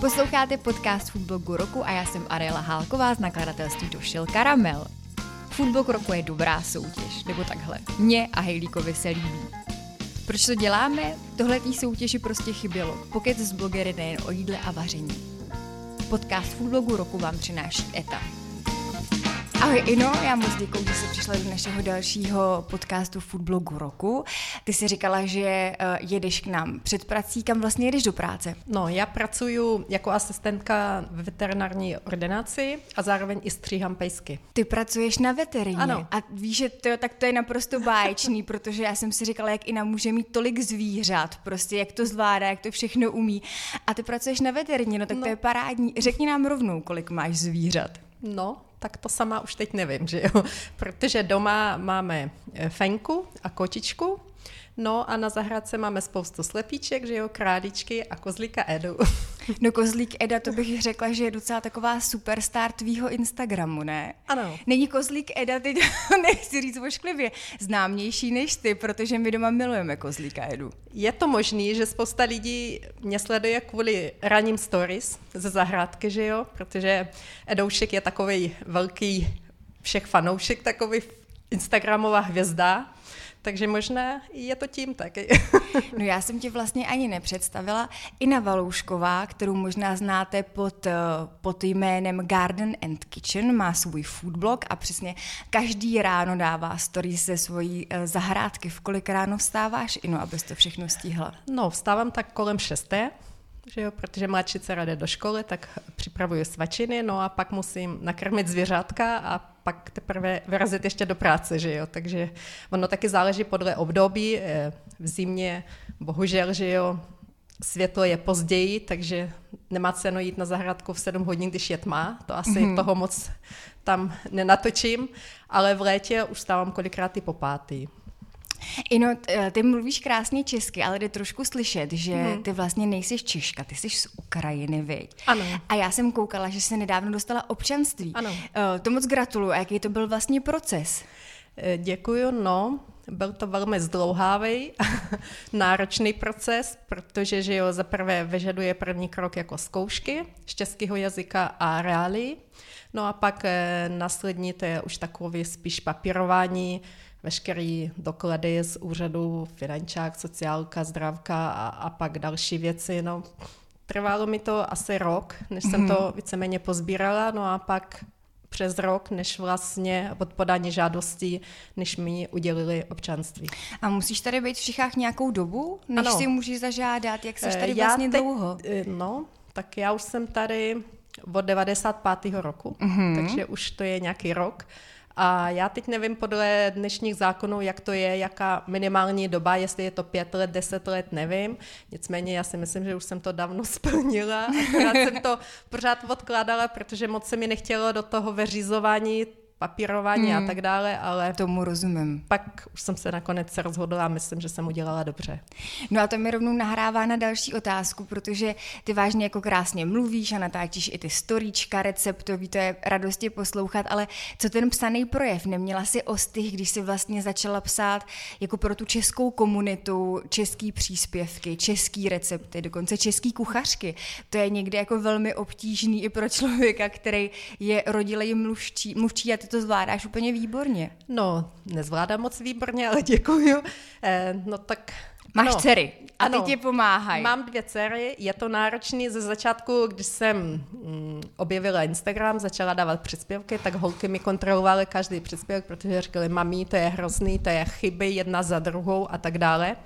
Posloucháte podcast Foodblogu roku a já jsem Ariela Hálková z nakladatelství Došil Karamel. Foodblog roku je dobrá soutěž, nebo takhle. Mně a Hejlíkovi se líbí. Proč to děláme? Tohle tý soutěži prostě chybělo. Pokud z blogery nejen o jídle a vaření. Podcast Foodblogu roku vám přináší ETA. Ahoj Ino, já moc děkuji, že jsi přišla do našeho dalšího podcastu Foodblogu roku. Ty jsi říkala, že uh, jedeš k nám před prací, kam vlastně jedeš do práce? No, já pracuji jako asistentka v veterinární ordinaci a zároveň i stříhám pejsky. Ty pracuješ na veterině. Ano. A víš, že to, tak to je naprosto báječný, protože já jsem si říkala, jak Ina může mít tolik zvířat, prostě jak to zvládá, jak to všechno umí. A ty pracuješ na veterině, no tak no. to je parádní. Řekni nám rovnou, kolik máš zvířat. No, tak to sama už teď nevím, že jo. Protože doma máme eh, fenku a kočičku, No a na zahrádce máme spoustu slepíček, že jo, krádičky a kozlíka Edu. No kozlík Eda, to bych řekla, že je docela taková superstar tvýho Instagramu, ne? Ano. Není kozlík Eda, teď nechci říct ošklivě, známější než ty, protože my doma milujeme kozlíka Edu. Je to možný, že spousta lidí mě sleduje kvůli raním stories ze zahrádky, že jo, protože Edoušek je takový velký všech fanoušek, takový Instagramová hvězda, takže možná je to tím taky. no já jsem ti vlastně ani nepředstavila. Ina Valoušková, kterou možná znáte pod, eh, pod jménem Garden and Kitchen, má svůj foodblog a přesně každý ráno dává story ze svojí eh, zahrádky. V kolik ráno vstáváš, Ino, abys to všechno stihla? No, vstávám tak kolem šesté, že jo, protože mladší dcera jde do školy, tak připravuju svačiny, no a pak musím nakrmit zvěřátka a pak teprve vyrazit ještě do práce, že jo, takže ono taky záleží podle období, eh, v zimě bohužel, že jo, světlo je později, takže nemá cenu jít na zahrádku v 7 hodin, když je tma, to asi mm-hmm. toho moc tam nenatočím, ale v létě už stávám kolikrát i po pátý. Ino, ty mluvíš krásně česky, ale jde trošku slyšet, že hmm. ty vlastně nejsi Češka, ty jsi z Ukrajiny, viď? Ano. A já jsem koukala, že jsi nedávno dostala občanství. Ano. Uh, to moc gratuluju. A jaký to byl vlastně proces? Eh, děkuju, no. Byl to velmi zdlouhavý, náročný proces, protože že jo, za prvé vyžaduje první krok jako zkoušky z českého jazyka a reálí. No a pak eh, následně to je už takové spíš papírování, veškerý doklady z úřadu, finančák, sociálka, zdravka a, a pak další věci. No, trvalo mi to asi rok, než jsem mm-hmm. to víceméně pozbírala, no a pak přes rok, než vlastně od podání žádostí, než mi udělili občanství. A musíš tady být v Čechách nějakou dobu, než ano. si můžeš zažádat? Jak jsi eh, tady já vlastně teď, dlouho? Eh, no, tak já už jsem tady od 95. roku, mm-hmm. takže už to je nějaký rok. A já teď nevím podle dnešních zákonů, jak to je, jaká minimální doba, jestli je to pět let, deset let, nevím. Nicméně já si myslím, že už jsem to dávno splnila. Akorát jsem to pořád odkládala, protože moc se mi nechtělo do toho vyřizování papírování hmm. a tak dále, ale tomu rozumím. Pak už jsem se nakonec rozhodla a myslím, že jsem udělala dobře. No a to mi rovnou nahrává na další otázku, protože ty vážně jako krásně mluvíš a natáčíš i ty storíčka receptový, to je radosti poslouchat, ale co ten psaný projev? Neměla si ostych, když si vlastně začala psát jako pro tu českou komunitu český příspěvky, český recepty, dokonce český kuchařky. To je někdy jako velmi obtížný i pro člověka, který je rodilej mluvčí, mluvčí a to zvládáš úplně výborně. No, nezvládám moc výborně, ale děkuju. Eh, no tak Máš no, dcery a ano, ty ti pomáhají. Mám dvě dcery, je to náročné ze začátku, když jsem mm, objevila Instagram, začala dávat příspěvky, tak holky mi kontrolovaly každý příspěvek, protože říkali, mami, to je hrozný, to je chyby jedna za druhou a tak dále.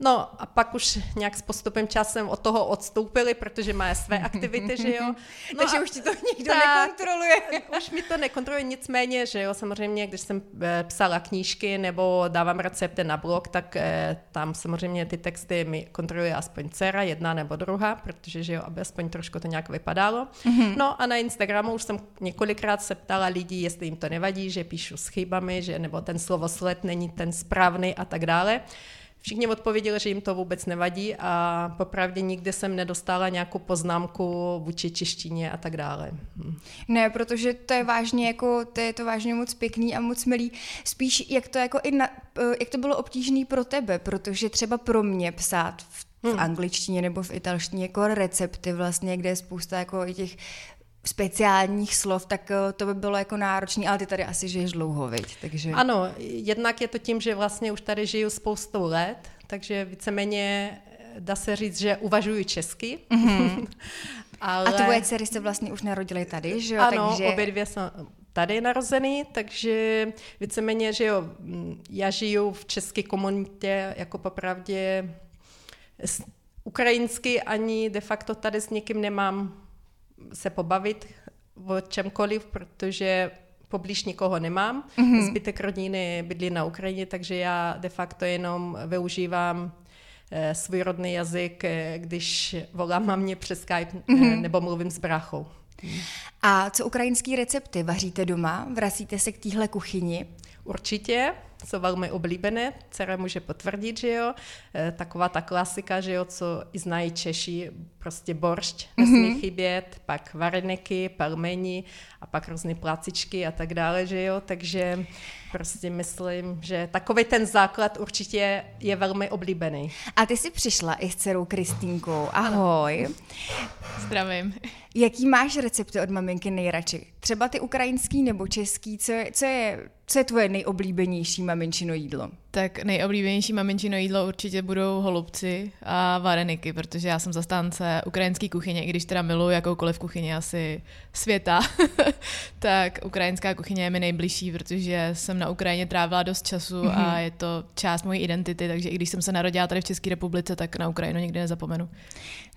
No a pak už nějak s postupem časem od toho odstoupili, protože má své aktivity, že jo. No Takže už ti to nikdo tak, nekontroluje. už mi to nekontroluje, nicméně, že jo, samozřejmě, když jsem eh, psala knížky nebo dávám recepty na blog, tak eh, tam samozřejmě ty texty mi kontroluje aspoň dcera, jedna nebo druhá, protože, že jo, aby aspoň trošku to nějak vypadalo. Mm-hmm. No a na Instagramu už jsem několikrát se ptala lidí, jestli jim to nevadí, že píšu s chybami, že nebo ten slovosled není ten správný a tak dále. Všichni odpověděli, že jim to vůbec nevadí a popravdě nikdy jsem nedostala nějakou poznámku vůči češtině a tak dále. Hm. Ne, protože to je vážně jako, to je to vážně moc pěkný a moc milý. Spíš jak to jako i na, jak to bylo obtížné pro tebe, protože třeba pro mě psát v v hmm. angličtině nebo v italštině jako recepty vlastně, kde je spousta jako i těch speciálních slov, tak eh, to by bylo jako náročné, ale ty tady asi žiješ dlouho, viď? Takže... Ano, jednak je to tím, že vlastně už tady žiju spoustu let, takže víceméně eh, dá se říct, že uvažuji česky. Mm-hmm. ale... A tvoje dcery se vlastně už narodily tady, že jo? Ano, takže... obě dvě jsou tady narozený, takže víceméně, že jo, mm, já žiju v české komunitě jako popravdě ukrajinsky ani de facto tady s někým nemám se pobavit o čemkoliv, protože poblíž nikoho nemám. Mm-hmm. Zbytek rodiny bydlí na Ukrajině, takže já de facto jenom využívám eh, svůj rodný jazyk, eh, když volám mamě přes Skype mm-hmm. nebo mluvím s bráchou. A co ukrajinský recepty vaříte doma? Vracíte se k téhle kuchyni? Určitě jsou velmi oblíbené, dcera může potvrdit, že jo, e, taková ta klasika, že jo, co i znají Češi, prostě boršť nesmí mm-hmm. chybět, pak vareneky, pelmeni a pak různé placičky a tak dále, že jo, takže prostě myslím, že takový ten základ určitě je velmi oblíbený. A ty jsi přišla i s dcerou Kristýnkou, ahoj. Zdravím. Jaký máš recepty od maminky nejradši? Třeba ty ukrajinský nebo český, co je, co je, co je tvoje nejoblíbenější maminčino jídlo? Tak nejoblíbenější maminčino jídlo určitě budou holubci a vareniky, protože já jsem zastánce ukrajinské kuchyně, i když teda miluji jakoukoliv kuchyni asi světa, tak ukrajinská kuchyně je mi nejbližší, protože jsem na Ukrajině trávila dost času mm-hmm. a mhm. je to část mojí identity, takže i když jsem se narodila tady v České republice, tak na Ukrajinu nikdy nezapomenu.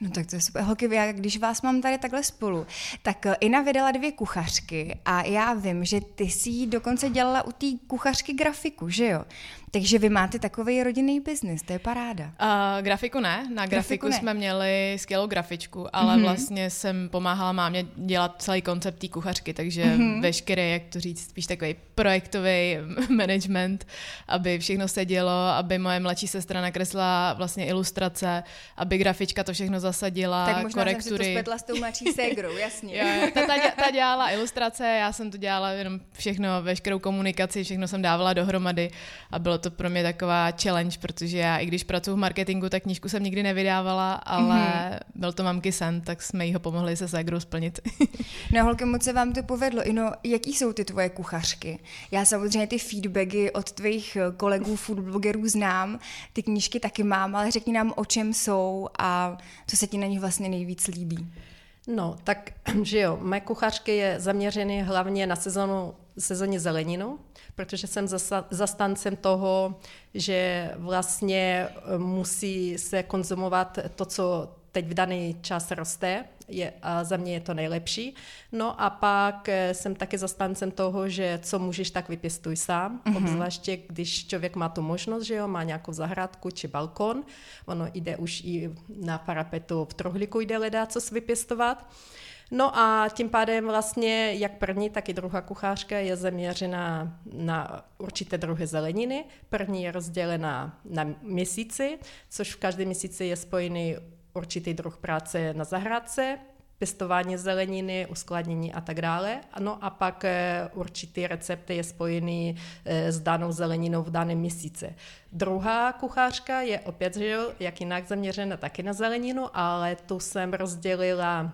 No tak to je super. Holky, já, když vás mám tady takhle spolu, tak eh, Ina vydala dvě kuchařky a já vím, že ty si dokonce dělala u té kuchařky grafiku, že jo? Takže vy máte takový rodinný biznis, to je paráda. Uh, grafiku ne, na grafiku, grafiku ne. jsme měli skvělou grafičku, ale mm-hmm. vlastně jsem pomáhala mámě dělat celý koncept té kuchařky, takže mm-hmm. veškerý, jak to říct, spíš takový projektový management, aby všechno se dělo, aby moje mladší sestra nakresla vlastně ilustrace, aby grafička to všechno zasadila, tak možná korektury. Si to s tou mladší ségrou, jasně. jo, ta, ta, ta, dělala ilustrace, já jsem to dělala jenom všechno, veškerou komunikaci, všechno jsem dávala dohromady a bylo to pro mě taková challenge, protože já, i když pracuji v marketingu, tak knížku jsem nikdy nevydávala, ale mm-hmm. byl to mamky sen, tak jsme jí ho pomohli se ségrou splnit. no holky, moc se vám to povedlo. Ino, jaký jsou ty tvoje kuchařky? Já samozřejmě ty feedbacky od tvých kolegů foodblogerů znám, ty knížky taky mám, ale řekni nám, o čem jsou a co se ti na nich vlastně nejvíc líbí. No, tak, že jo, mé kuchařky je zaměřený hlavně na sezonu, sezóně zeleninu, protože jsem zastancem toho, že vlastně eh, musí se konzumovat to, co teď v daný čas roste je, a za mě je to nejlepší. No a pak eh, jsem taky zastancem toho, že co můžeš, tak vypěstuj sám, mm-hmm. obzvláště když člověk má tu možnost, že jo, má nějakou zahrádku či balkon, ono jde už i na parapetu v trohlíku jde ledá co vypěstovat. No a tím pádem vlastně jak první, tak i druhá kuchářka je zaměřena na určité druhy zeleniny. První je rozdělená na měsíci, což v každém měsíci je spojený určitý druh práce na zahrádce, pěstování zeleniny, uskladnění a tak dále. No a pak eh, určitý recept je spojený eh, s danou zeleninou v daném měsíci. Druhá kuchářka je opět, jak jinak zaměřena taky na zeleninu, ale tu jsem rozdělila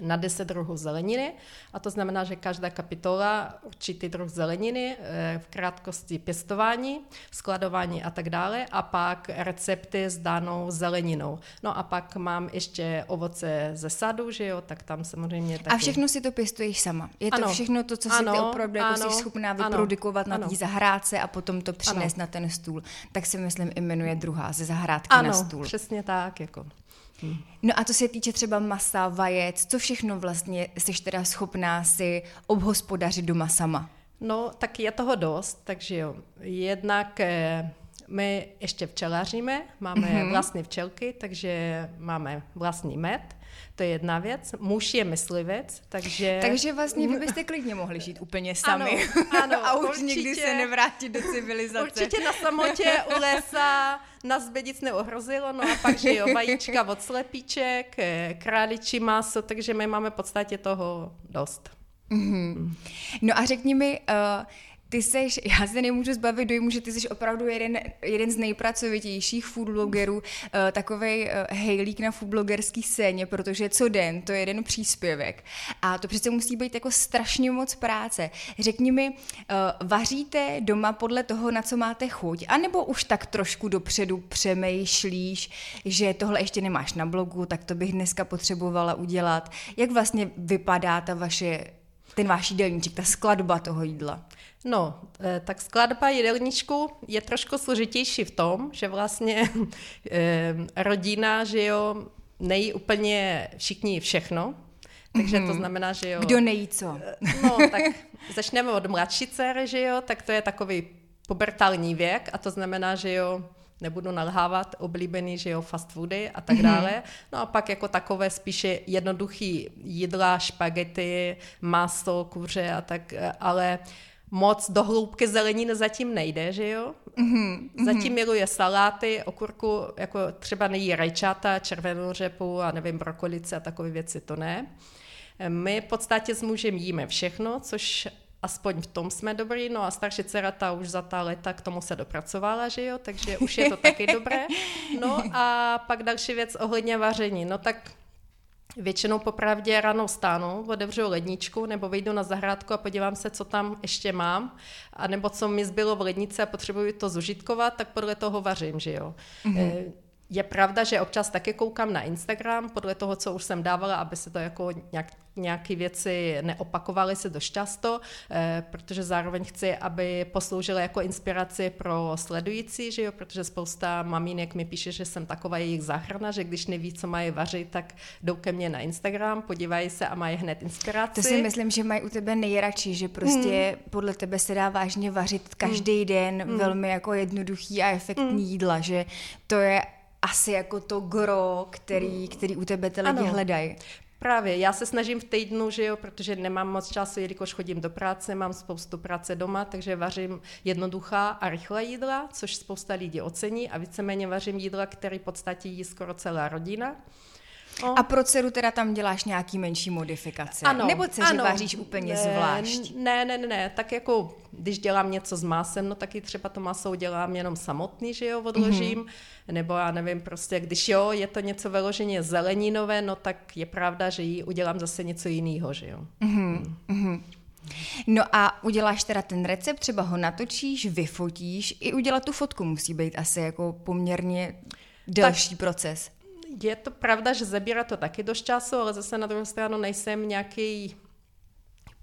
na 10 druhů zeleniny a to znamená, že každá kapitola určitý druh zeleniny eh, v krátkosti pěstování, skladování a tak dále a pak recepty s danou zeleninou. No a pak mám ještě ovoce ze sadu, že jo, tak tam samozřejmě taky... A všechno si to pěstuješ sama? Je to ano. všechno to, co si ano, ty opravdu jako ano, jsi schopná vyprodukovat ano, na té zahrádce a potom to přinést ano. na ten stůl. Tak si myslím jmenuje druhá ze zahrádky ano, na stůl. přesně tak, jako. No a to se týče třeba masa, vajec, co všechno vlastně jsi teda schopná si obhospodařit doma sama? No, tak je toho dost, takže jo. Jednak eh, my ještě včelaříme, máme mm-hmm. vlastní včelky, takže máme vlastní med, to je jedna věc. Muž je myslivec, takže... Takže vlastně vy byste klidně mohli žít úplně sami. Ano, ano A už určitě, nikdy se nevrátit do civilizace. Určitě na samotě u lesa nás by nic neohrozilo, no a pak, že jo, vajíčka od slepíček, eh, králičí maso, takže my máme v podstatě toho dost. Mm-hmm. No a řekni mi, uh, ty seš, já se nemůžu zbavit dojmu, že ty jsi opravdu jeden, jeden z nejpracovitějších foodblogerů, uh, takovej uh, hejlík na foodblogerský scéně, protože co den, to je jeden příspěvek. A to přece musí být jako strašně moc práce. Řekni mi, uh, vaříte doma podle toho, na co máte chuť, anebo už tak trošku dopředu přemýšlíš, že tohle ještě nemáš na blogu, tak to bych dneska potřebovala udělat. Jak vlastně vypadá ta vaše ten váš jídelníček, ta skladba toho jídla? No, eh, tak skladba jídelníčku je trošku složitější v tom, že vlastně eh, rodina, že jo, nejí úplně všichni všechno, takže to mhm. znamená, že jo... Kdo nejí co? Eh, no, tak začneme od mladší dcery, že jo, tak to je takový pubertální věk a to znamená, že jo, nebudu nalhávat, oblíbený, že jo, fast foody a tak mhm. dále. No a pak jako takové spíše jednoduchý jídla, špagety, maso, kuře a tak, ale moc do hloubky zeleniny zatím nejde, že jo? Mm-hmm. Zatím miluje saláty, okurku, jako třeba nejí rajčata, červenou řepu a nevím, brokolice a takové věci, to ne. My v podstatě s mužem jíme všechno, což aspoň v tom jsme dobrý, no a starší dcera ta už za ta leta k tomu se dopracovala, že jo, takže už je to taky dobré. No a pak další věc ohledně vaření, no tak Většinou popravdě ráno stánu, otevřu ledničku nebo vyjdu na zahrádku a podívám se, co tam ještě mám, a nebo co mi zbylo v lednici a potřebuji to zužitkovat, tak podle toho vařím, že jo. Mm-hmm. Je pravda, že občas taky koukám na Instagram, podle toho, co už jsem dávala, aby se to jako nějak, nějaké věci neopakovaly se dost často, eh, protože zároveň chci, aby posloužily jako inspiraci pro sledující, že jo, protože spousta mamínek mi píše, že jsem taková jejich záhrana, že když neví, co mají vařit, tak jdou ke mně na Instagram, podívají se a mají hned inspiraci. To si myslím, že mají u tebe nejradši, že prostě hmm. podle tebe se dá vážně vařit každý hmm. den hmm. velmi jako jednoduchý a efektní hmm. jídla, že to je asi jako to gro, který, který u tebe ty lidi hledají. Právě, já se snažím v týdnu, že jo, protože nemám moc času, jelikož chodím do práce, mám spoustu práce doma, takže vařím jednoduchá a rychlá jídla, což spousta lidí ocení a víceméně vařím jídla, které v podstatě jí skoro celá rodina. No. A pro dceru teda tam děláš nějaký menší modifikace? Ano. Nebo dceři ano. vaříš úplně ne, zvlášť? Ne, ne, ne, ne, tak jako když dělám něco s másem, no taky třeba to maso dělám jenom samotný, že jo, odložím, mm-hmm. nebo já nevím, prostě když jo, je to něco vyloženě zeleninové, no tak je pravda, že jí udělám zase něco jiného, že jo. Mm-hmm. Mm. No a uděláš teda ten recept, třeba ho natočíš, vyfotíš, i udělat tu fotku musí být asi jako poměrně delší tak, proces je to pravda, že zabírá to taky dost času, ale zase na druhou stranu nejsem nějaký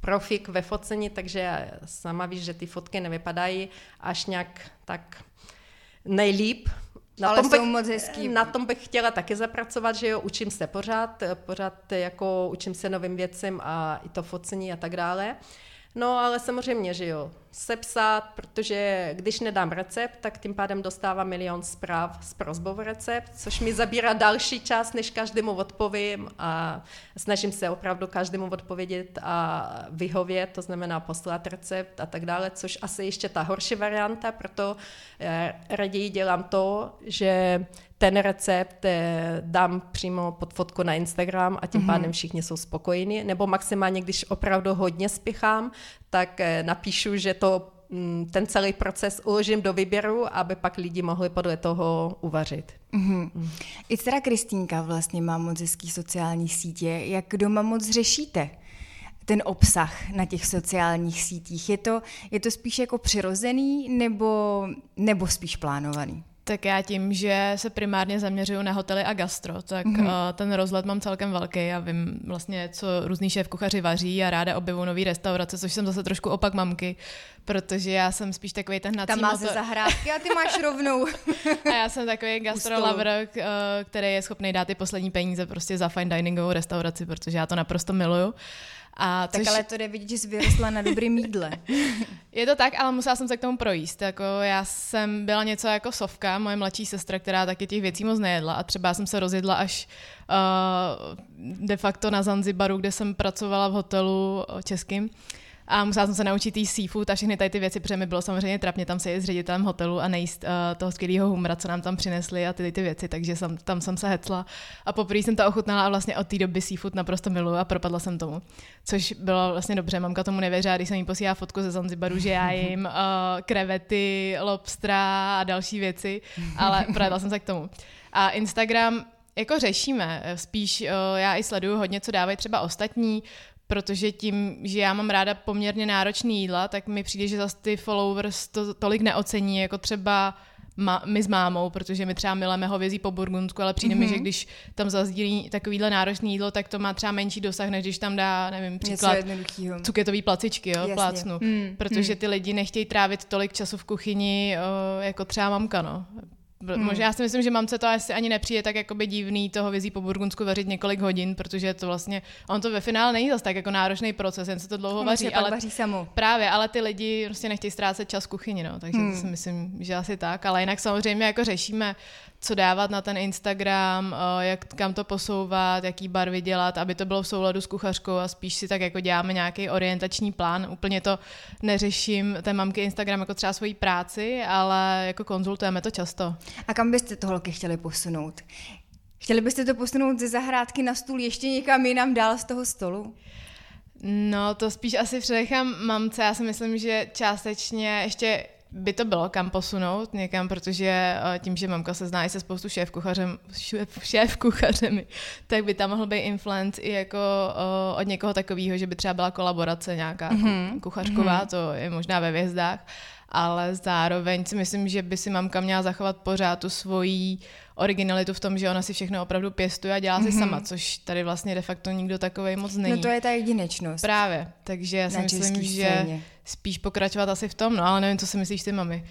profik ve focení, takže já sama víš, že ty fotky nevypadají až nějak tak nejlíp. Na ale tom bych, moc hezký. Na tom bych chtěla taky zapracovat, že jo, učím se pořád, pořád jako učím se novým věcem a i to focení a tak dále. No ale samozřejmě, že jo, sepsat, protože když nedám recept, tak tím pádem dostávám milion zpráv s prozbou recept, což mi zabírá další čas, než každému odpovím a snažím se opravdu každému odpovědět a vyhovět, to znamená poslat recept a tak dále, což asi ještě ta horší varianta, proto eh, raději dělám to, že ten recept eh, dám přímo pod fotku na Instagram a tím mm-hmm. pádem všichni jsou spokojení. Nebo maximálně, když opravdu hodně spěchám, tak eh, napíšu, že to mm, ten celý proces uložím do výběru, aby pak lidi mohli podle toho uvařit. Mm-hmm. Mm. I dcera Kristýnka vlastně má moc hezký sociální sítě. Jak doma moc řešíte? ten obsah na těch sociálních sítích? Je to, je to spíš jako přirozený nebo, nebo spíš plánovaný? Tak já tím, že se primárně zaměřuju na hotely a gastro, tak mm-hmm. uh, ten rozhled mám celkem velký a vím vlastně, co různý šéf kuchaři vaří a ráda objevu nový restaurace, což jsem zase trošku opak mamky, protože já jsem spíš takový ten hnací Tam má motor. zahrádky a ty máš rovnou. a já jsem takový gastrolavr, uh, který je schopný dát ty poslední peníze prostě za fine diningovou restauraci, protože já to naprosto miluju. A tak což... ale to jde vidět, že jsi vyrostla na dobrým jídle. je to tak, ale musela jsem se k tomu projíst. Jako já jsem byla něco jako Sovka, moje mladší sestra, která taky těch věcí moc nejedla a třeba jsem se rozjedla až uh, de facto na Zanzibaru, kde jsem pracovala v hotelu českým A musela jsem se naučit jí seafood a všechny tady ty věci, protože mi bylo samozřejmě trapně tam se s ředitelem hotelu a nejíst uh, toho skvělého humra, co nám tam přinesli a ty, ty věci, takže jsem, tam jsem se hecla. A poprvé jsem to ochutnala a vlastně od té doby seafood naprosto miluju a propadla jsem tomu. Což bylo vlastně dobře, mamka tomu nevěřila, když jsem jí posílala fotku ze Zanzibaru, že já jim uh, krevety, lobstra a další věci, ale propadla jsem se k tomu. A Instagram jako řešíme, spíš uh, já i sleduju hodně, co dávají třeba ostatní, protože tím, že já mám ráda poměrně náročný jídla, tak mi přijde, že zase ty followers to tolik neocení, jako třeba ma, my s mámou, protože my třeba mileme hovězí po burgundsku, ale přijde mm-hmm. mi, že mhm. když tam zazdílí takovýhle náročný jídlo, tak to má třeba menší dosah, než když tam dá, nevím, příklad cuketový placičky, jo, Jasně. plácnu. Mm. Protože ty lidi nechtějí trávit tolik času v kuchyni, jako třeba mamka, no. Hmm. Možná já si myslím, že mamce to asi ani nepřijde tak jako by divný toho vězí po Burgundsku vařit několik hodin, protože to vlastně, on to ve finále není zase tak jako náročný proces, jen se to dlouho vaří, ale vaří samu. právě, ale ty lidi prostě nechtějí ztrácet čas v kuchyni, no, takže hmm. to si myslím, že asi tak, ale jinak samozřejmě jako řešíme co dávat na ten Instagram, eh, jak kam to posouvat, jaký barvy dělat, aby to bylo v souladu s kuchařkou a spíš si tak jako děláme nějaký orientační plán. Úplně to neřeším té mamky Instagram jako třeba svoji práci, ale jako konzultujeme to často. A kam byste to holky chtěli posunout? Chtěli byste to posunout ze zahrádky na stůl ještě někam jinam dál z toho stolu? No, to spíš asi předechám mamce. Já si myslím, že částečně ještě by to bylo kam posunout někam, protože eh, tím, že mamka se zná i se spoustu šéf, kuchařem, šéf, šéf kuchařemi, tak by tam mohl být influence i jako uh, od někoho takového, že by třeba byla kolaborace nějaká mm-hmm. kuchařková, mm-hmm. to je možná ve vězdách, ale zároveň si myslím, že by si mamka měla zachovat pořád tu svoji originalitu v tom, že ona si všechno opravdu pěstuje a dělá si mm-hmm. sama, což tady vlastně de facto nikdo takový moc není. No to je ta jedinečnost. Právě, takže já si myslím, že spíš pokračovat asi v tom, no ale nevím, co si myslíš ty, mami.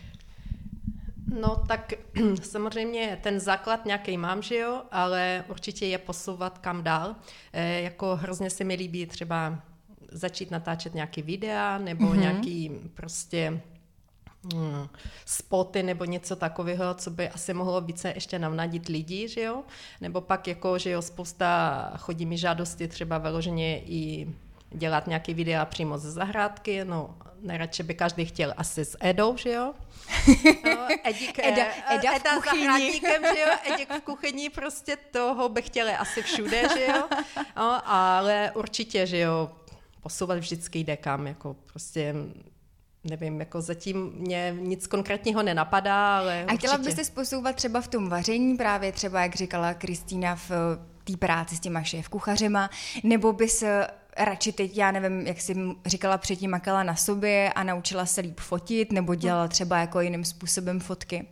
No tak samozřejmě ten základ nějaký mám, že jo, ale určitě je posouvat kam dál. E, jako hrozně se mi líbí třeba začít natáčet nějaký videa nebo mm-hmm. nějaký prostě spoty nebo něco takového, co by asi mohlo více ještě navnadit lidi, že jo? Nebo pak jako, že jo, spousta chodí mi žádosti třeba vyloženě i dělat nějaký videa přímo ze zahrádky, no nejradši by každý chtěl asi s Edou, že jo? No, Edík, Eda, Eda, Eda v kuchyni. že jo? Edík v kuchyni, prostě toho by chtěli asi všude, že jo? No, ale určitě, že jo, posouvat vždycky jde kam, jako prostě nevím, jako zatím mě nic konkrétního nenapadá, ale A chtěla určitě. byste posouvat třeba v tom vaření, právě třeba, jak říkala Kristýna, v té práci s těma šéf kuchařema, nebo bys radši teď, já nevím, jak jsi říkala předtím, makala na sobě a naučila se líp fotit, nebo dělala třeba jako jiným způsobem fotky?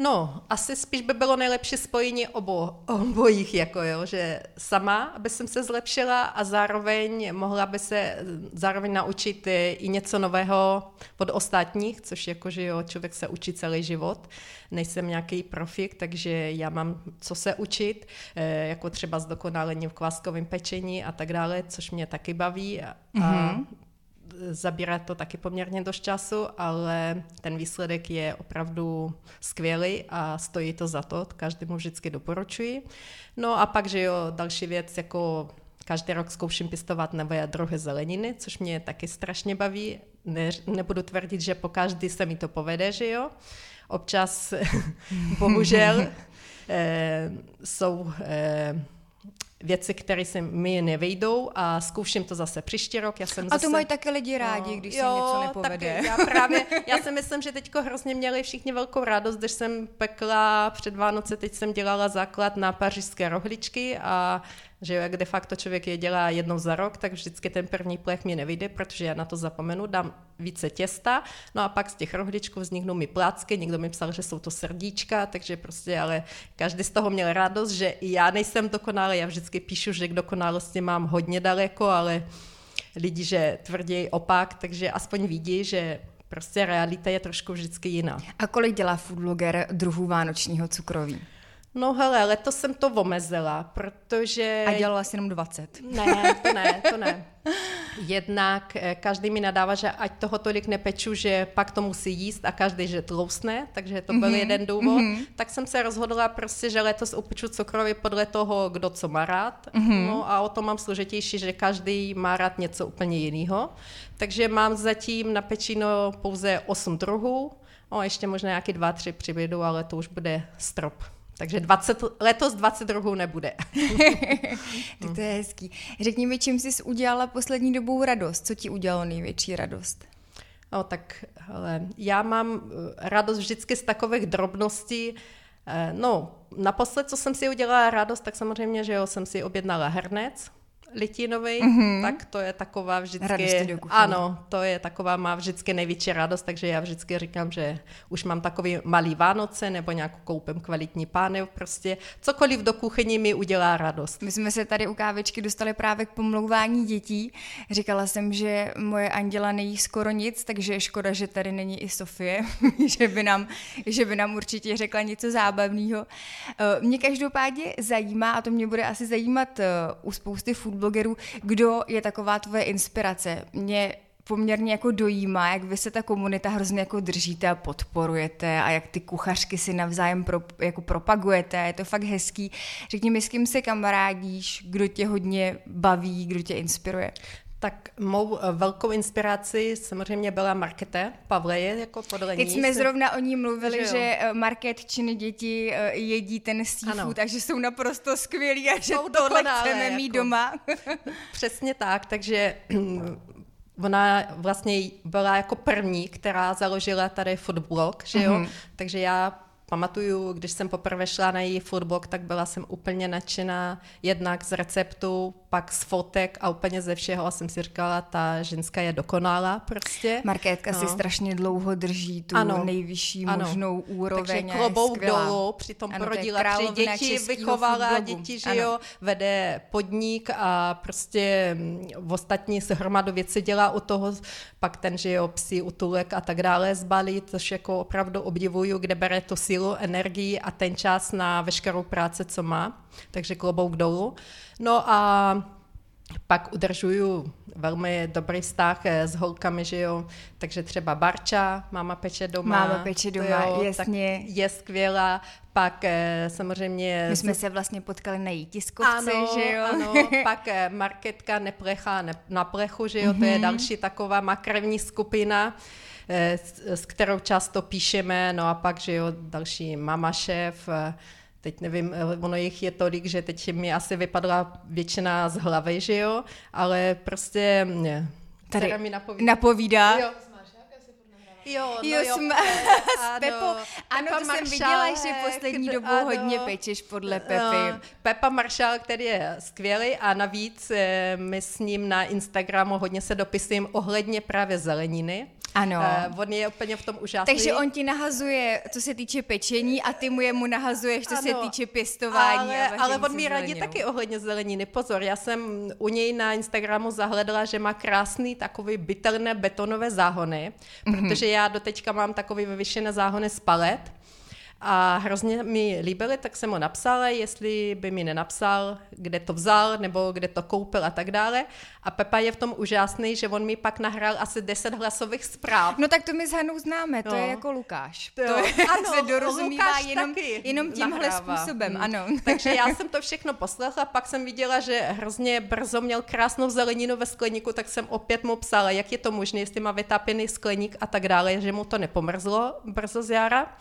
No, asi spíš by bylo nejlepší spojení obo, obojích, jako jo, že sama, aby jsem se zlepšila a zároveň mohla by se zároveň naučit i něco nového od ostatních, což jako, že jo, člověk se učí celý život. Nejsem nějaký profik, takže já mám co se učit, eh, jako třeba zdokonalení v kváskovém pečení a tak dále, což mě taky baví. A, mm-hmm zabírá to taky poměrně dost času, ale ten výsledek je opravdu skvělý a stojí to za to, každému vždycky doporučuji. No a pak, že jo, další věc, jako každý rok zkouším pěstovat nové druhy zeleniny, což mě taky strašně baví. Ne, nebudu tvrdit, že po každý se mi to povede, že jo. Občas, bohužel, eh, jsou eh, věci, které se mi nevejdou a zkouším to zase příští rok. Já jsem a zase... to mají taky lidi rádi, no, když se jo, něco nepovede. Taky, já právě, já si myslím, že teďko hrozně měli všichni velkou radost, když jsem pekla před Vánoce, teď jsem dělala základ na pařížské rohličky a že jak de facto člověk je dělá jednou za rok, tak vždycky ten první plech mi nevyjde, protože já na to zapomenu, dám více těsta, no a pak z těch rohličků vzniknou mi plácky, někdo mi psal, že jsou to srdíčka, takže prostě, ale každý z toho měl radost, že i já nejsem dokonalý, já vždycky píšu, že k dokonalosti mám hodně daleko, ale lidi, že tvrdí opak, takže aspoň vidí, že prostě realita je trošku vždycky jiná. A kolik dělá foodbloger druhů vánočního cukroví? No hele, letos jsem to omezila, protože... A dělala jsi jenom 20. Ne, to ne, to ne. Jednak eh, každý mi nadává, že ať toho tolik nepeču, že pak to musí jíst a každý, že tlousne, takže to byl mm-hmm. jeden důvod. Mm-hmm. Tak jsem se rozhodla prostě, že letos upeču cukroví podle toho, kdo co má rád. Mm-hmm. No a o to mám složitější, že každý má rád něco úplně jiného. Takže mám zatím na pečino pouze 8 druhů, o, ještě možná nějaký dva, tři přibědu, ale to už bude strop. Takže 20, letos 20 druhů nebude. tak to je hezký. Řekni mi, čím jsi udělala poslední dobou radost? Co ti udělalo největší radost? No tak hele, já mám eh, radost vždycky z takových drobností. Eh, no, naposled, co jsem si udělala radost, tak samozřejmě, že jo, jsem si objednala hrnec, litinový, mm-hmm. tak to je taková vždycky... Ano, to je taková, má vždycky největší radost, takže já vždycky říkám, že už mám takový malý Vánoce, nebo nějakou koupím kvalitní pánev, prostě cokoliv do kuchyni mi udělá radost. My jsme se tady u kávičky dostali právě k pomlouvání dětí. Říkala jsem, že moje Anděla nejí skoro nic, takže je škoda, že tady není i Sofie, že, by nám, že by nám určitě řekla něco zábavného. Eh, mě každopádně zajímá, a to mě bude asi zajímat eh, u spousty food blogerů, kdo je taková tvoje inspirace. Mě poměrně jako dojímá, jak vy se ta komunita hrozně jako držíte a podporujete a jak ty kuchařky si navzájem pro, jako propagujete, je to fakt hezký. Řekni mi, s kým se kamarádíš, kdo tě hodně baví, kdo tě inspiruje. Tak mou eh, velkou inspirací samozřejmě byla Markete Pavleje, jako podle Teď jsme zrovna o ní mluvili, že, že eh, Marketčiny děti eh, jedí ten seafood, takže jsou naprosto skvělí a že jsou tohle chceme jako, mít doma. Přesně tak, takže ona vlastně byla jako první, která založila tady foodblog, že jo? Mm-hmm. Takže já pamatuju, když jsem poprvé šla na její foodblog, tak byla jsem úplně nadšená jednak z receptu, pak z fotek a úplně ze všeho a jsem si říkala, ta ženská je dokonalá prostě. Markétka no. si strašně dlouho drží tu ano. nejvyšší ano. možnou úroveň. Takže klobouk dolů, přitom ano, porodila tři děti, vychovala děti, že ano. jo, vede podnik a prostě mm, v ostatní se hromadu věci dělá u toho, pak ten, že jo, psi, utulek a tak dále zbalí, což jako opravdu obdivuju, kde bere to sílu, energii a ten čas na veškerou práci, co má. Takže klobouk dolů. No a pak udržuju velmi dobrý vztah eh, s holkami, že jo, takže třeba Barča, máma peče doma. Máma peče doma, jo, jasně. je skvělá, pak eh, samozřejmě... My jsme se vlastně potkali na její tiskovce, ano, že jo? Ano, pak eh, marketka Neplechá na plechu, že jo, mm-hmm. to je mhm. další taková makrevní skupina, s, s kterou často píšeme, no a pak, že jo, další mama šéf, teď nevím, ono jich je tolik, že teď mi asi vypadla většina z hlavy, že jo, ale prostě mě, Tady mi napovídá. napovídá. Jo. Jo, no jo, jo jsme, s Pepou. Ano, Pepa to Maršálek, jsem viděla, že poslední dobou ano, hodně pečeš podle Pepy. Uh, Pepa Maršál, který je skvělý a navíc eh, my s ním na Instagramu hodně se dopisujeme ohledně právě zeleniny. Ano. Uh, on je úplně v tom úžasný. Takže on ti nahazuje, co se týče pečení a ty mu jemu nahazuješ, co ano, se týče pěstování. Ale, ale on mi radí taky ohledně zeleniny. Pozor, já jsem u něj na Instagramu zahledala, že má krásný takový bytelné betonové záhony, mm-hmm. protože já doteďka mám takový vyvyšené záhony z palet a hrozně mi líbily, tak jsem mu napsala, jestli by mi nenapsal, kde to vzal, nebo kde to koupil a tak dále. A Pepa je v tom úžasný, že on mi pak nahrál asi 10 hlasových zpráv. No tak to my s Hanou známe, to no. je jako Lukáš. To, to ano, se dorozumívá jenom, jenom tímhle nahrává. způsobem, hmm. ano. Takže já jsem to všechno poslechla, pak jsem viděla, že hrozně brzo měl krásnou zeleninu ve skleníku, tak jsem opět mu psala, jak je to možné, jestli má vytápěný skleník a tak dále, že mu to nepomrzlo brzo z jara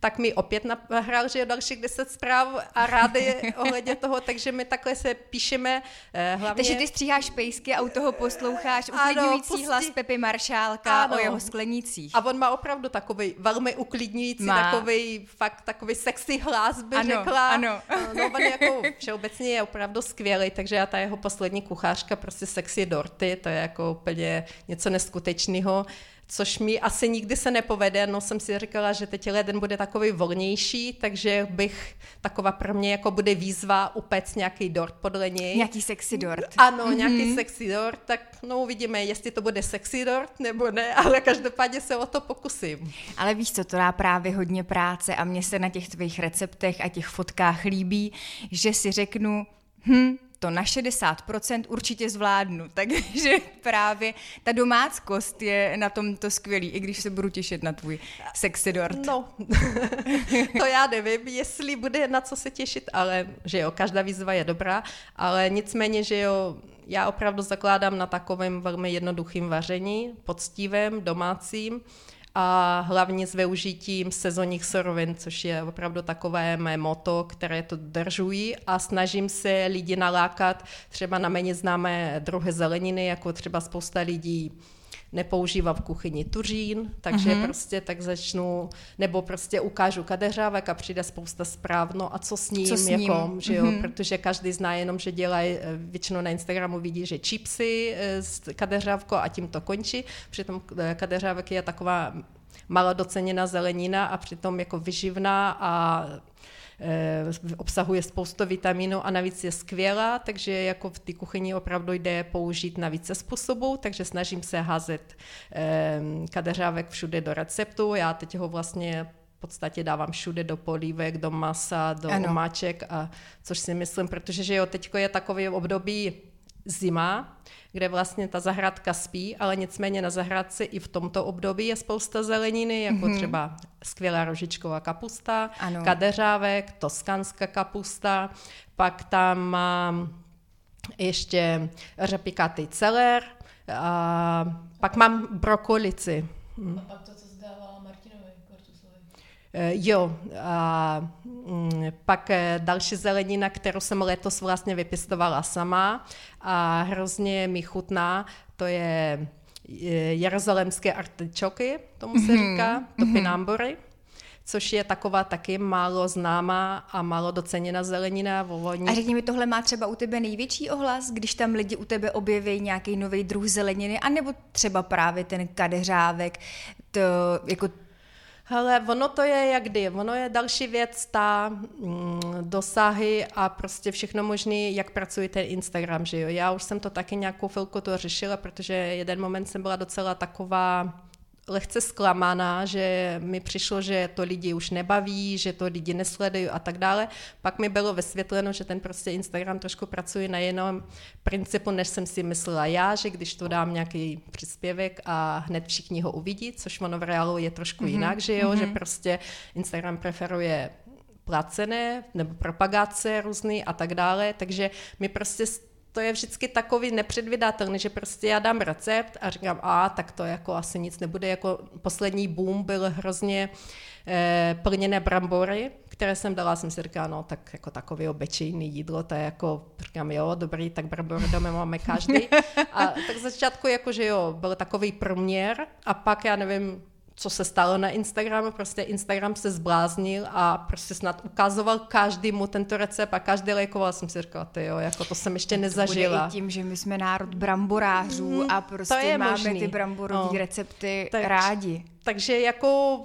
tak mi opět nahrál, že je dalších deset zpráv a rády ohledně toho, takže my takhle se píšeme eh, hlavně... Takže ty stříháš pejsky a u toho posloucháš uklidňující pustí... hlas Pepy Maršálka ano. o jeho sklenících. A on má opravdu takový velmi uklidňující, má. takový fakt takový sexy hlas, by ano, řekla. Ano. No, on jako všeobecně je opravdu skvělý, takže já ta jeho poslední kuchářka, prostě sexy dorty, to je jako úplně něco neskutečného což mi asi nikdy se nepovede, no jsem si říkala, že teď leden bude takový volnější, takže bych taková pro mě jako bude výzva upec nějaký dort podle něj. Nějaký sexy dort. Ano, mm-hmm. nějaký sexy dort, tak no uvidíme, jestli to bude sexy dort nebo ne, ale každopádně se o to pokusím. Ale víš co, to dá právě hodně práce a mně se na těch tvých receptech a těch fotkách líbí, že si řeknu, hm, to na 60% určitě zvládnu. Takže právě ta domáckost je na tomto skvělý, i když se budu těšit na tvůj sexy dort. No, to já nevím, jestli bude na co se těšit, ale že jo, každá výzva je dobrá, ale nicméně, že jo, já opravdu zakládám na takovém velmi jednoduchým vaření, poctivém, domácím, a hlavně s využitím sezónních surovin, což je opravdu takové mé moto, které to držují. A snažím se lidi nalákat třeba na méně známé druhy zeleniny, jako třeba spousta lidí nepoužívá v kuchyni tuřín, takže mm-hmm. prostě tak začnu, nebo prostě ukážu kadeřávek a přijde spousta zpráv, no a co s ním, co s ním? jako, že jo, mm-hmm. protože každý zná jenom, že dělají, eh, většinou na Instagramu vidí, že čipsy eh, s kadeřávkou a tím to končí, přitom eh, kadeřávek je taková malo doceněná zelenina a přitom jako vyživná a Eh, obsahuje spoustu vitaminů a navíc je skvělá, takže jako v té kuchyni opravdu jde použít na více způsobů, takže snažím se házet eh, kadeřávek všude do receptu. Já teď ho vlastně v podstatě dávám všude do polívek, do masa, do ano. omáček, a což si myslím, protože že jo, teď je takový období zima, kde vlastně ta zahradka spí, ale nicméně na zahradce i v tomto období je spousta zeleniny, jako mm-hmm. třeba skvělá rožičková kapusta, ano. kadeřávek, toskanská kapusta, pak tam mám ještě řepikatý celer, a pak mám brokolici. A pak to, co jo, a mm, pak eh, další zelenina, kterou jsem letos vlastně vypěstovala sama a hrozně mi chutná, to je eh, jeruzalemské artičoky, tomu se mhm, říká, topinambory. Mm-hmm což je taková taky málo známá a málo doceněná zelenina volovní. A řekni mi, tohle má třeba u tebe největší ohlas, když tam lidi u tebe objeví nějaký nový druh zeleniny, anebo třeba právě ten kadeřávek, to jako Hele, ono to je jak kdy, ono je další věc, ta mm, dosahy a prostě všechno možné, jak pracuje ten Instagram, že jo. Já už jsem to taky nějakou chvilku to řešila, protože jeden moment jsem byla docela taková lehce zklamaná, že mi přišlo, že to lidi už nebaví, že to lidi nesledují a tak dále. Pak mi bylo vysvětleno, že ten prostě Instagram trošku pracuje na jenom principu, než jsem si myslela já, že když to dám nějaký příspěvek a hned všichni ho uvidí, což ono v reálu je trošku mm-hmm. jinak, že jo, mm-hmm. že prostě Instagram preferuje placené nebo propagace různý a tak dále, takže mi prostě to je vždycky takový nepředvydatelný, že prostě já dám recept a říkám, a tak to jako asi nic nebude, jako poslední boom byl hrozně eh, plněné brambory, které jsem dala, jsem si říkala, no tak jako takový obyčejný jídlo, to je jako, říkám, jo, dobrý, tak brambory doma máme každý. A tak začátku jako, že jo, byl takový průměr a pak já nevím, co se stalo na Instagramu, prostě Instagram se zbláznil a prostě snad ukazoval každému tento recept a každý lajkoval, jsem si říkala, ty jo, jako to jsem ještě nezažila. To bude i tím, že my jsme národ bramborářů mm, a prostě máme možný. ty bramborové no. recepty tak, rádi. Takže jako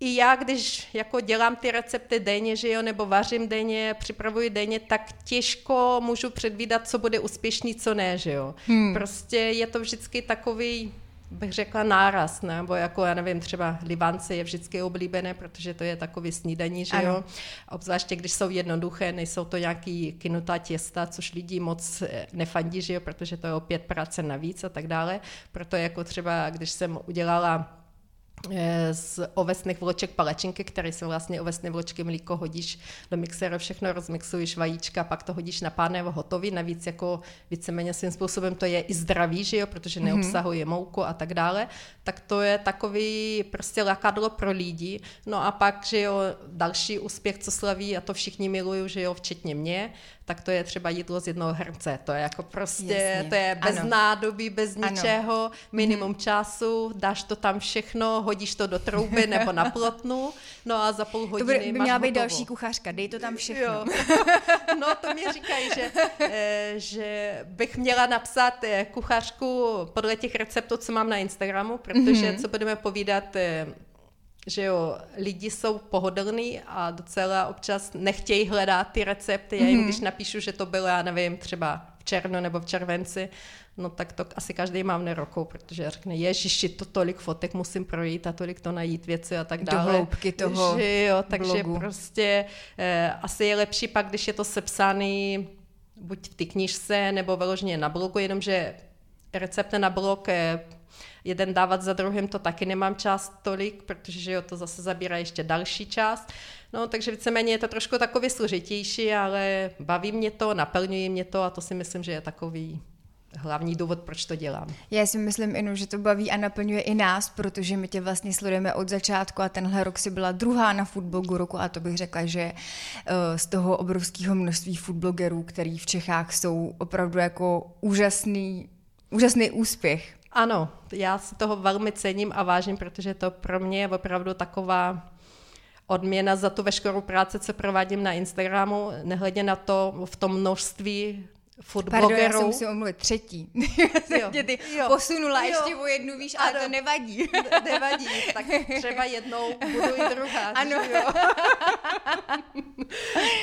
i já, když jako dělám ty recepty denně, že jo, nebo vařím denně, připravuji denně, tak těžko můžu předvídat, co bude úspěšný, co ne, že jo. Hmm. Prostě je to vždycky takový bych řekla náraz, nebo jako, já nevím, třeba Libance je vždycky oblíbené, protože to je takový snídaní, že jo. Obzvláště, když jsou jednoduché, nejsou to nějaký kynutá těsta, což lidi moc eh, nefandí, že jo, protože to je opět práce navíc a tak dále. Proto jako třeba, když jsem udělala z ovesných vloček palačinky, které jsou vlastně ovesné vločky, mlíko hodíš do mixéru, všechno rozmixuješ, vajíčka, pak to hodíš na pánevo hotový, navíc jako víceméně svým způsobem to je i zdravý, že jo, protože mhm. neobsahuje mouku a tak dále, tak to je takový prostě lakadlo pro lidi. No a pak, že jo, další úspěch, co slaví, a to všichni milují, že jo, včetně mě, tak to je třeba jídlo z jednoho hrnce. To je jako prostě, Jasně. to je bez ano. nádoby, bez ničeho, ano. minimum mm. času, dáš to tam všechno, hodíš to do trouby nebo na plotnu, no a za půl hodiny To by, by měla být další kuchařka, dej to tam všechno. Jo. No to mi říkají, že, eh, že bych měla napsat eh, kuchařku podle těch receptů, co mám na Instagramu, protože mm-hmm. co budeme povídat, eh, že jo, lidi jsou pohodlní a docela občas nechtějí hledat ty recepty. Já jim, mm-hmm. když napíšu, že to bylo, já nevím, třeba v červnu nebo v červenci, no tak to asi každý mám nerokou, protože řekne, ježiši, to tolik fotek musím projít a tolik to najít věci a tak dále. Do hloubky toho že jo, takže blogu. prostě eh, asi je lepší pak, když je to sepsaný buď v té knižce nebo vyloženě na blogu, jenomže recepty na blog eh, jeden dávat za druhým, to taky nemám čas tolik, protože že jo, to zase zabírá ještě další čas. No, takže víceméně je to trošku takový složitější, ale baví mě to, naplňuje mě to a to si myslím, že je takový hlavní důvod, proč to dělám. Já si myslím, Inu, že to baví a naplňuje i nás, protože my tě vlastně sledujeme od začátku a tenhle rok si byla druhá na Footblogu roku a to bych řekla, že eh, z toho obrovského množství footblogerů, který v Čechách jsou opravdu jako úžasný, úžasný úspěch. Ano, já si toho velmi cením a vážím, protože to pro mě je opravdu taková odměna za tu veškerou práci, co provádím na Instagramu, nehledě na to v tom množství food Pardon, blogerů. já jsem si omluvit třetí. jo. Tě ty jo. posunula jo. ještě o jednu, víš, ale ano. to nevadí. nevadí, tak třeba jednou budu i druhá. Ano. Jo?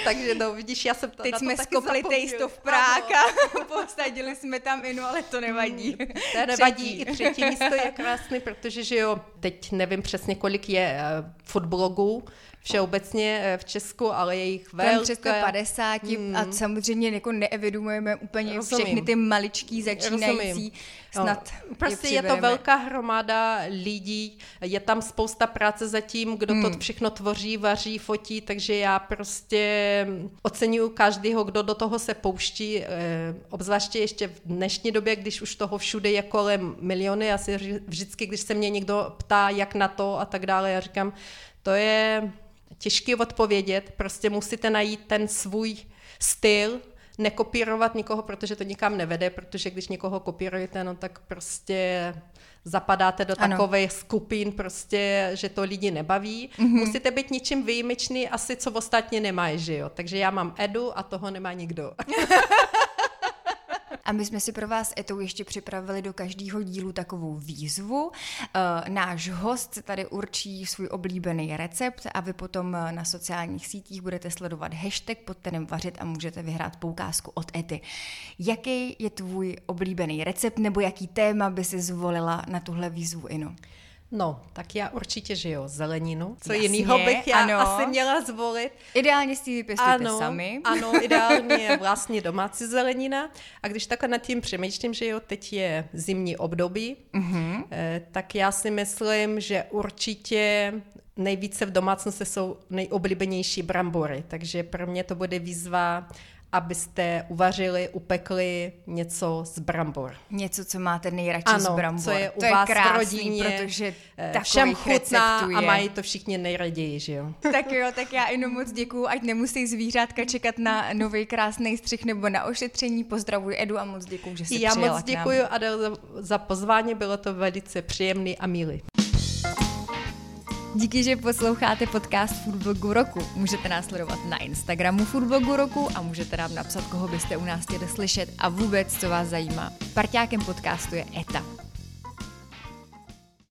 Takže no, vidíš, já jsem to Teď na to jsme skopli zapomněl. v Prague a posadili jsme tam inu, ale to nevadí. Mm, to nevadí, třetí. i třetí místo je krásný, protože že jo, teď nevím přesně, kolik je uh, foodblogů, všeobecně eh, v Česku, ale je jich velké. přes 50 hmm. a samozřejmě jako neevidujeme úplně Rozumím. všechny ty maličký začínající. Rozumím. Snad no, prostě je, je to velká hromada lidí, je tam spousta práce za tím, kdo hmm. to všechno tvoří, vaří, fotí, takže já prostě oceňuju každého, kdo do toho se pouští, eh, obzvláště ještě v dnešní době, když už toho všude je kolem miliony, já si vždycky, když se mě někdo ptá, jak na to a tak dále, já říkám, to je těžké odpovědět, prostě musíte najít ten svůj styl, nekopírovat nikoho, protože to nikam nevede, protože když někoho kopírujete, no tak prostě zapadáte do takových skupin, prostě, že to lidi nebaví. Mm-hmm. Musíte být ničím výjimečný, asi co ostatně nemají, že jo. Takže já mám Edu a toho nemá nikdo. A my jsme si pro vás Etou ještě připravili do každého dílu takovou výzvu. Uh, náš host tady určí svůj oblíbený recept a vy potom na sociálních sítích budete sledovat hashtag pod kterým vařit a můžete vyhrát poukázku od Ety. Jaký je tvůj oblíbený recept nebo jaký téma by si zvolila na tuhle výzvu Inu? No, tak já určitě, že jo, zeleninu. Co jiného bych já ano. asi měla zvolit. Ideálně si ji vypěstujete ano, sami. Ano, ideálně vlastně domácí zelenina. A když takhle nad tím přemýšlím, že jo, teď je zimní období, uh-huh. tak já si myslím, že určitě nejvíce v domácnosti jsou nejoblíbenější brambory. Takže pro mě to bude výzva abyste uvařili, upekli něco z brambor. Něco, co máte nejradši ano, z brambor. co je u to vás je krásný, v rodině, protože eh, všem chutná a mají to všichni nejraději, že jo? Tak jo, tak já jenom moc děkuju, ať nemusí zvířátka čekat na nový krásný střih nebo na ošetření. Pozdravuji Edu a moc děkuju, že jsi Já moc děkuji Adel za, za pozvání, bylo to velice příjemný a milý. Díky, že posloucháte podcast Foodblogu roku. Můžete nás sledovat na Instagramu Foodblogu roku a můžete nám napsat, koho byste u nás chtěli slyšet a vůbec, co vás zajímá. Parťákem podcastu je ETA.